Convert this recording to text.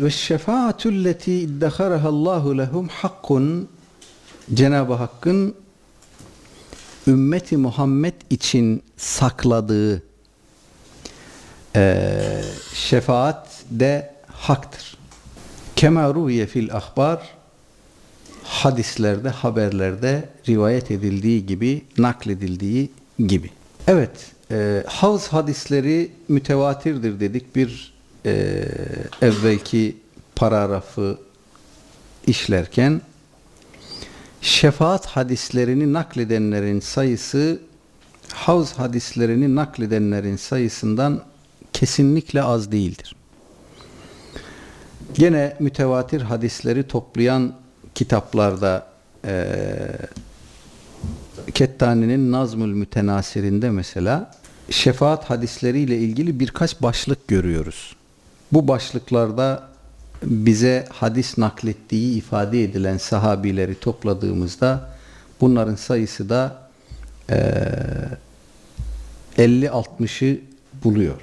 ve şefaatü leti iddeharahallahu lehum hakkun Cenab-ı Hakk'ın ümmeti Muhammed için sakladığı eee şefaat de haktır. Kema ruviye fil ahbar hadislerde, haberlerde rivayet edildiği gibi, nakledildiği gibi. Evet, e, havz hadisleri mütevatirdir dedik. Bir e, evvelki paragrafı işlerken şefaat hadislerini nakledenlerin sayısı havz hadislerini nakledenlerin sayısından kesinlikle az değildir. Gene mütevatir hadisleri toplayan kitaplarda e, Kettani'nin Nazmül Mütenasirinde mesela şefaat hadisleriyle ilgili birkaç başlık görüyoruz. Bu başlıklarda bize hadis naklettiği ifade edilen sahabileri topladığımızda bunların sayısı da e, 50-60'ı buluyor.